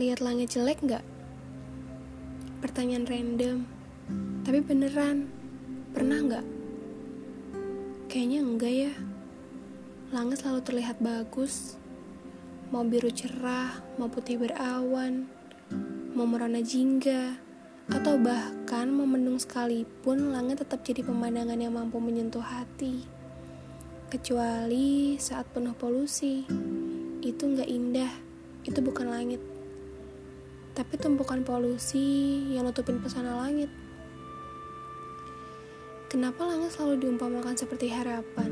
lihat langit jelek nggak? Pertanyaan random, tapi beneran. Pernah nggak? Kayaknya enggak ya. Langit selalu terlihat bagus. Mau biru cerah, mau putih berawan, mau merona jingga, atau bahkan mau mendung sekalipun, langit tetap jadi pemandangan yang mampu menyentuh hati. Kecuali saat penuh polusi, itu nggak indah, itu bukan langit tapi tumpukan polusi yang nutupin pesona langit. Kenapa langit selalu diumpamakan seperti harapan?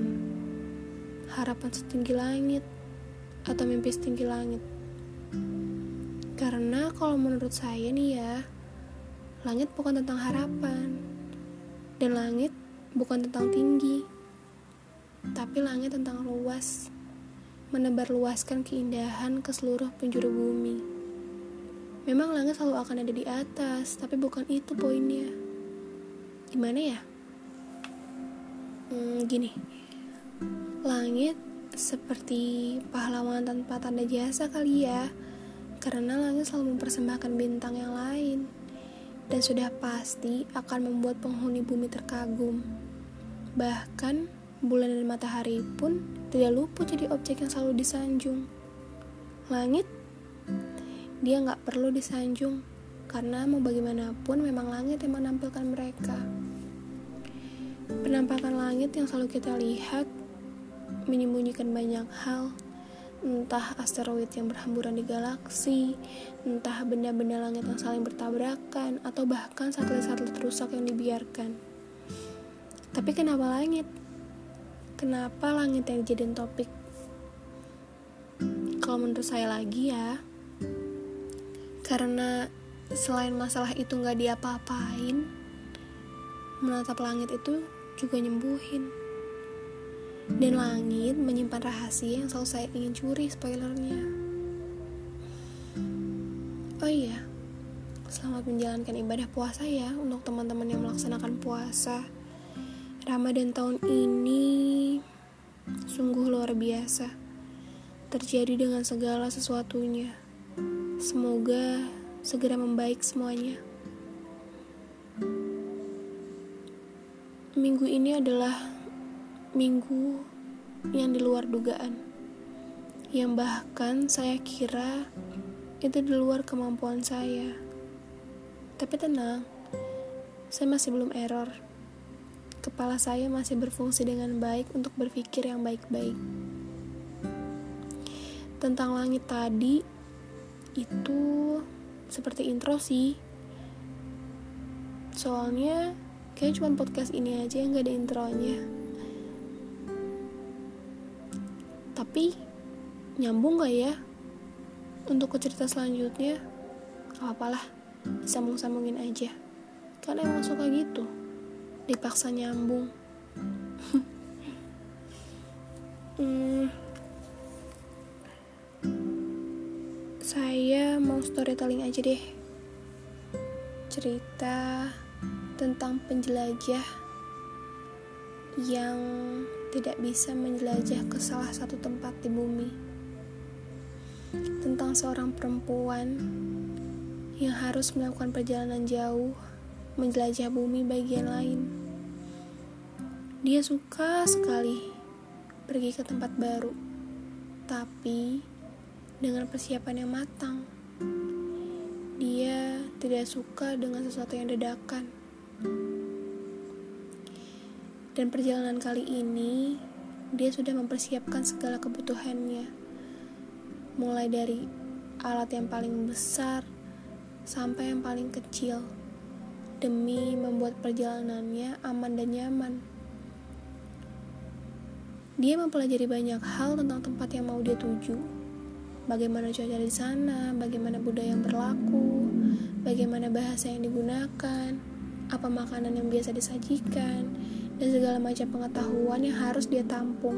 Harapan setinggi langit atau mimpi setinggi langit? Karena kalau menurut saya nih ya, langit bukan tentang harapan. Dan langit bukan tentang tinggi. Tapi langit tentang luas. Menebar luaskan keindahan ke seluruh penjuru bumi. Memang langit selalu akan ada di atas, tapi bukan itu poinnya. Gimana ya? Hmm, gini. Langit seperti pahlawan tanpa tanda jasa kali ya. Karena langit selalu mempersembahkan bintang yang lain. Dan sudah pasti akan membuat penghuni bumi terkagum. Bahkan bulan dan matahari pun tidak luput jadi objek yang selalu disanjung. Langit dia nggak perlu disanjung, karena mau bagaimanapun memang langit yang menampilkan mereka. Penampakan langit yang selalu kita lihat menyembunyikan banyak hal, entah asteroid yang berhamburan di galaksi, entah benda-benda langit yang saling bertabrakan, atau bahkan satelit-satelit rusak yang dibiarkan. Tapi kenapa langit? Kenapa langit yang dijadiin topik? Kalau menurut saya lagi ya, karena selain masalah itu nggak diapa-apain, menatap langit itu juga nyembuhin. Dan langit menyimpan rahasia yang selalu saya ingin curi spoilernya. Oh iya, selamat menjalankan ibadah puasa ya untuk teman-teman yang melaksanakan puasa. Ramadan tahun ini sungguh luar biasa. Terjadi dengan segala sesuatunya Semoga segera membaik semuanya. Minggu ini adalah minggu yang di luar dugaan, yang bahkan saya kira itu di luar kemampuan saya. Tapi tenang, saya masih belum error. Kepala saya masih berfungsi dengan baik untuk berpikir yang baik-baik. Tentang langit tadi, itu seperti intro sih. Soalnya kayak cuma podcast ini aja yang gak ada intronya. Tapi nyambung gak ya untuk ke cerita selanjutnya? Gak apalah sambung-sambungin aja. Karena emang suka gitu dipaksa nyambung. Hmm, Saya mau storytelling aja deh. Cerita tentang penjelajah yang tidak bisa menjelajah ke salah satu tempat di bumi. Tentang seorang perempuan yang harus melakukan perjalanan jauh menjelajah bumi bagian lain. Dia suka sekali pergi ke tempat baru, tapi dengan persiapan yang matang. Dia tidak suka dengan sesuatu yang dadakan. Dan perjalanan kali ini, dia sudah mempersiapkan segala kebutuhannya. Mulai dari alat yang paling besar sampai yang paling kecil demi membuat perjalanannya aman dan nyaman. Dia mempelajari banyak hal tentang tempat yang mau dia tuju bagaimana cuaca di sana, bagaimana budaya yang berlaku, bagaimana bahasa yang digunakan, apa makanan yang biasa disajikan, dan segala macam pengetahuan yang harus dia tampung.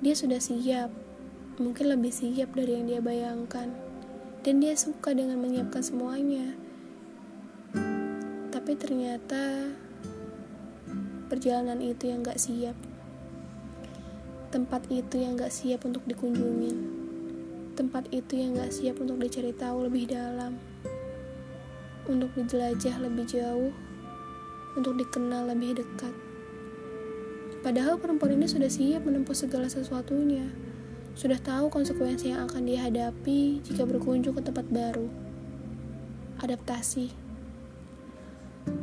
Dia sudah siap, mungkin lebih siap dari yang dia bayangkan, dan dia suka dengan menyiapkan semuanya. Tapi ternyata perjalanan itu yang gak siap tempat itu yang gak siap untuk dikunjungin. tempat itu yang gak siap untuk dicari tahu lebih dalam, untuk dijelajah lebih jauh, untuk dikenal lebih dekat. Padahal perempuan ini sudah siap menempuh segala sesuatunya, sudah tahu konsekuensi yang akan dihadapi jika berkunjung ke tempat baru. Adaptasi.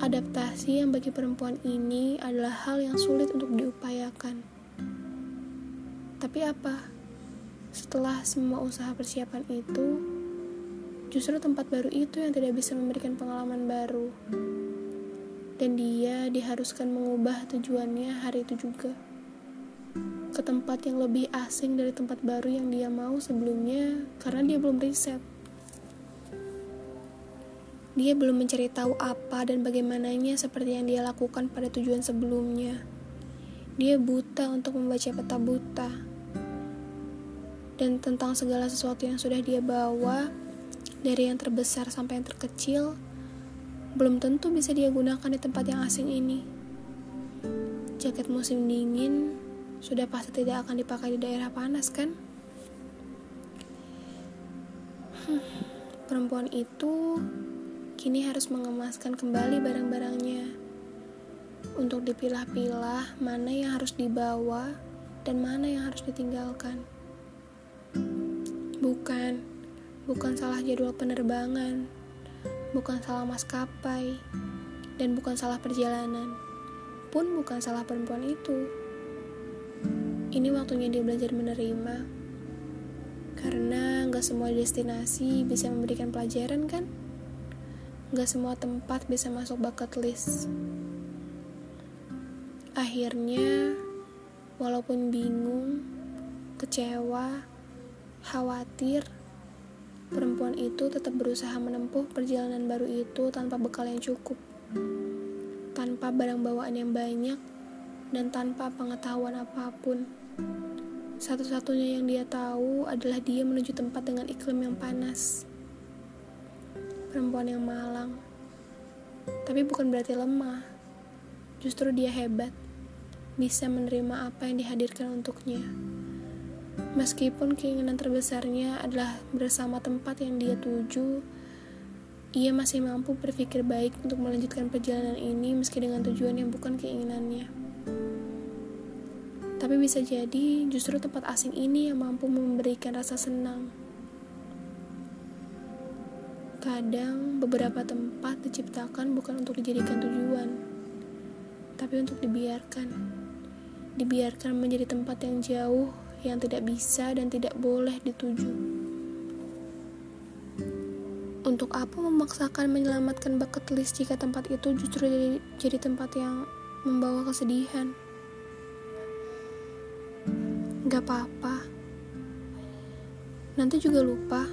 Adaptasi yang bagi perempuan ini adalah hal yang sulit untuk diupayakan. Tapi apa? Setelah semua usaha persiapan itu, justru tempat baru itu yang tidak bisa memberikan pengalaman baru. Dan dia diharuskan mengubah tujuannya hari itu juga. Ke tempat yang lebih asing dari tempat baru yang dia mau sebelumnya karena dia belum riset. Dia belum mencari tahu apa dan bagaimananya seperti yang dia lakukan pada tujuan sebelumnya. Dia buta untuk membaca peta buta dan tentang segala sesuatu yang sudah dia bawa, dari yang terbesar sampai yang terkecil, belum tentu bisa dia gunakan di tempat yang asing ini. Jaket musim dingin sudah pasti tidak akan dipakai di daerah panas, kan? Hmm, perempuan itu kini harus mengemaskan kembali barang-barangnya untuk dipilah-pilah mana yang harus dibawa dan mana yang harus ditinggalkan. Bukan, bukan salah jadwal penerbangan, bukan salah maskapai, dan bukan salah perjalanan, pun bukan salah perempuan itu. Ini waktunya dia belajar menerima, karena gak semua destinasi bisa memberikan pelajaran kan? Gak semua tempat bisa masuk bucket list. Akhirnya, walaupun bingung, kecewa, Khawatir, perempuan itu tetap berusaha menempuh perjalanan baru itu tanpa bekal yang cukup, tanpa barang bawaan yang banyak, dan tanpa pengetahuan apa pun. Satu-satunya yang dia tahu adalah dia menuju tempat dengan iklim yang panas. Perempuan yang malang, tapi bukan berarti lemah. Justru dia hebat, bisa menerima apa yang dihadirkan untuknya. Meskipun keinginan terbesarnya adalah bersama tempat yang dia tuju, ia masih mampu berpikir baik untuk melanjutkan perjalanan ini meski dengan tujuan yang bukan keinginannya. Tapi bisa jadi justru tempat asing ini yang mampu memberikan rasa senang. Kadang beberapa tempat diciptakan bukan untuk dijadikan tujuan, tapi untuk dibiarkan. Dibiarkan menjadi tempat yang jauh yang tidak bisa dan tidak boleh dituju. Untuk apa memaksakan menyelamatkan bucket list jika tempat itu justru jadi, jadi tempat yang membawa kesedihan? Gak apa-apa. Nanti juga lupa.